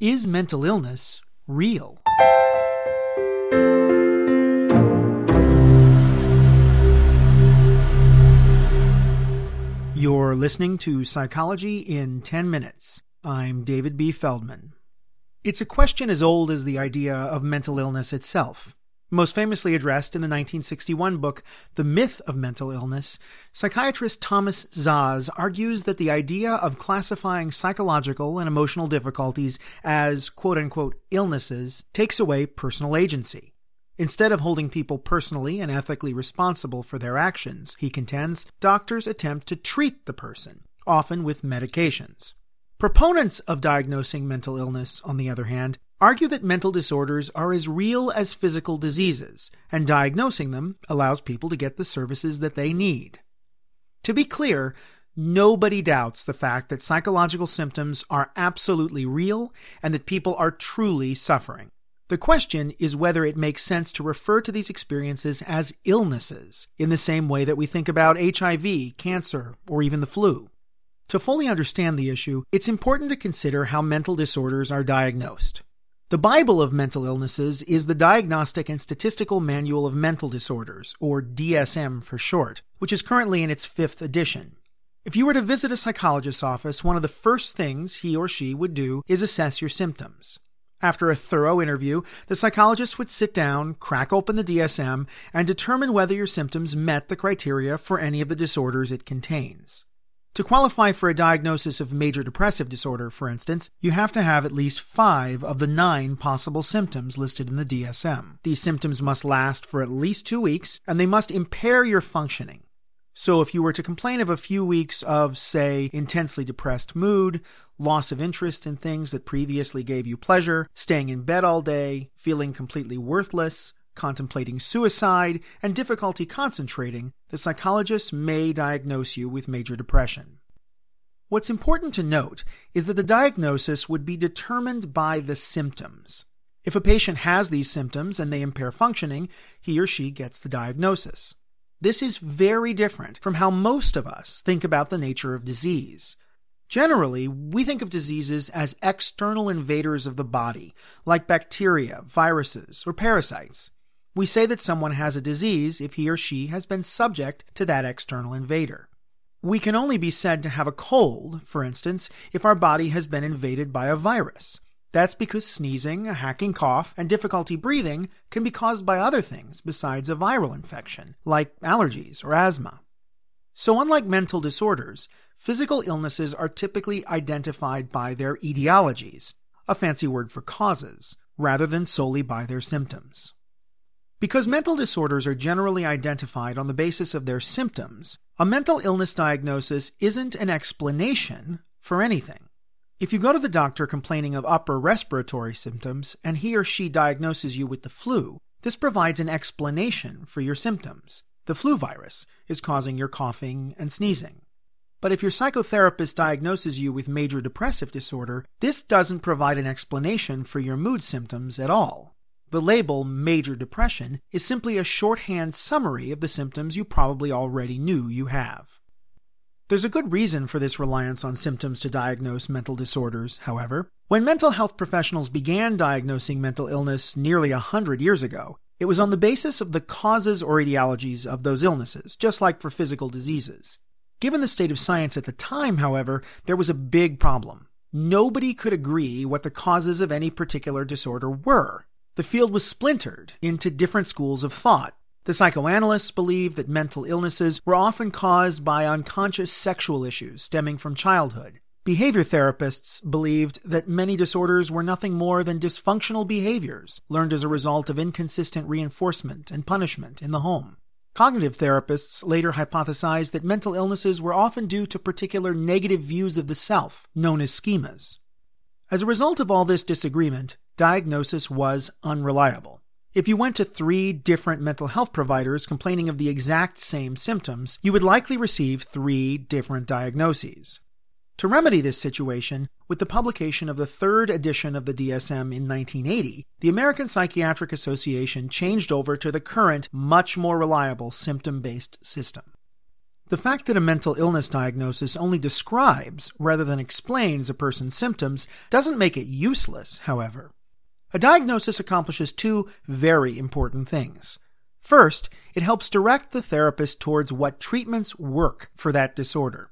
Is mental illness real? You're listening to Psychology in 10 Minutes. I'm David B. Feldman. It's a question as old as the idea of mental illness itself. Most famously addressed in the 1961 book, The Myth of Mental Illness, psychiatrist Thomas Szasz argues that the idea of classifying psychological and emotional difficulties as quote unquote illnesses takes away personal agency. Instead of holding people personally and ethically responsible for their actions, he contends, doctors attempt to treat the person, often with medications. Proponents of diagnosing mental illness, on the other hand, argue that mental disorders are as real as physical diseases, and diagnosing them allows people to get the services that they need. To be clear, nobody doubts the fact that psychological symptoms are absolutely real and that people are truly suffering. The question is whether it makes sense to refer to these experiences as illnesses, in the same way that we think about HIV, cancer, or even the flu. To fully understand the issue, it's important to consider how mental disorders are diagnosed. The Bible of mental illnesses is the Diagnostic and Statistical Manual of Mental Disorders, or DSM for short, which is currently in its fifth edition. If you were to visit a psychologist's office, one of the first things he or she would do is assess your symptoms. After a thorough interview, the psychologist would sit down, crack open the DSM, and determine whether your symptoms met the criteria for any of the disorders it contains. To qualify for a diagnosis of major depressive disorder, for instance, you have to have at least five of the nine possible symptoms listed in the DSM. These symptoms must last for at least two weeks, and they must impair your functioning. So, if you were to complain of a few weeks of, say, intensely depressed mood, loss of interest in things that previously gave you pleasure, staying in bed all day, feeling completely worthless, contemplating suicide, and difficulty concentrating, the psychologist may diagnose you with major depression. What's important to note is that the diagnosis would be determined by the symptoms. If a patient has these symptoms and they impair functioning, he or she gets the diagnosis. This is very different from how most of us think about the nature of disease. Generally, we think of diseases as external invaders of the body, like bacteria, viruses, or parasites. We say that someone has a disease if he or she has been subject to that external invader. We can only be said to have a cold, for instance, if our body has been invaded by a virus. That's because sneezing, a hacking cough, and difficulty breathing can be caused by other things besides a viral infection, like allergies or asthma. So, unlike mental disorders, physical illnesses are typically identified by their etiologies, a fancy word for causes, rather than solely by their symptoms. Because mental disorders are generally identified on the basis of their symptoms, a mental illness diagnosis isn't an explanation for anything. If you go to the doctor complaining of upper respiratory symptoms and he or she diagnoses you with the flu, this provides an explanation for your symptoms. The flu virus is causing your coughing and sneezing. But if your psychotherapist diagnoses you with major depressive disorder, this doesn't provide an explanation for your mood symptoms at all. The label major depression is simply a shorthand summary of the symptoms you probably already knew you have. There's a good reason for this reliance on symptoms to diagnose mental disorders, however. When mental health professionals began diagnosing mental illness nearly a hundred years ago, it was on the basis of the causes or etiologies of those illnesses, just like for physical diseases. Given the state of science at the time, however, there was a big problem. Nobody could agree what the causes of any particular disorder were. The field was splintered into different schools of thought. The psychoanalysts believed that mental illnesses were often caused by unconscious sexual issues stemming from childhood. Behavior therapists believed that many disorders were nothing more than dysfunctional behaviors learned as a result of inconsistent reinforcement and punishment in the home. Cognitive therapists later hypothesized that mental illnesses were often due to particular negative views of the self, known as schemas. As a result of all this disagreement, diagnosis was unreliable. If you went to three different mental health providers complaining of the exact same symptoms, you would likely receive three different diagnoses. To remedy this situation, with the publication of the third edition of the DSM in 1980, the American Psychiatric Association changed over to the current, much more reliable symptom based system. The fact that a mental illness diagnosis only describes rather than explains a person's symptoms doesn't make it useless, however. A diagnosis accomplishes two very important things. First, it helps direct the therapist towards what treatments work for that disorder.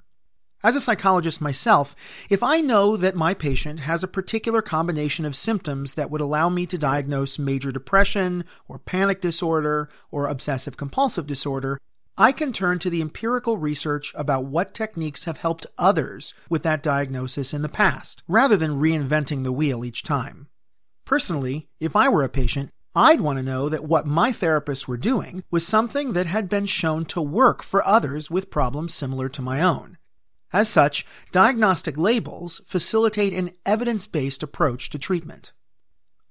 As a psychologist myself, if I know that my patient has a particular combination of symptoms that would allow me to diagnose major depression, or panic disorder, or obsessive compulsive disorder, I can turn to the empirical research about what techniques have helped others with that diagnosis in the past, rather than reinventing the wheel each time. Personally, if I were a patient, I'd want to know that what my therapists were doing was something that had been shown to work for others with problems similar to my own. As such, diagnostic labels facilitate an evidence based approach to treatment.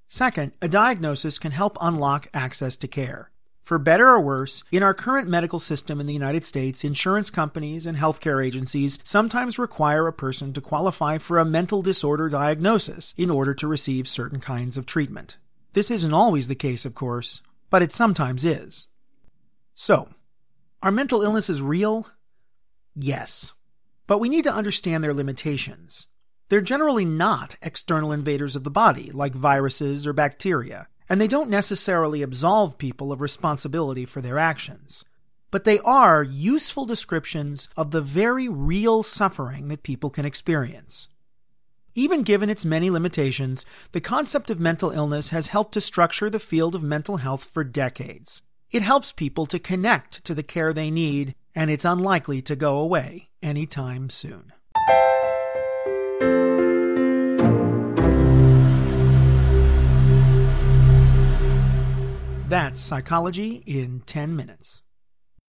Second, a diagnosis can help unlock access to care. For better or worse, in our current medical system in the United States, insurance companies and healthcare agencies sometimes require a person to qualify for a mental disorder diagnosis in order to receive certain kinds of treatment. This isn't always the case, of course, but it sometimes is. So, are mental illnesses real? Yes. But we need to understand their limitations. They're generally not external invaders of the body, like viruses or bacteria and they don't necessarily absolve people of responsibility for their actions. But they are useful descriptions of the very real suffering that people can experience. Even given its many limitations, the concept of mental illness has helped to structure the field of mental health for decades. It helps people to connect to the care they need, and it's unlikely to go away anytime soon. That's Psychology in 10 Minutes.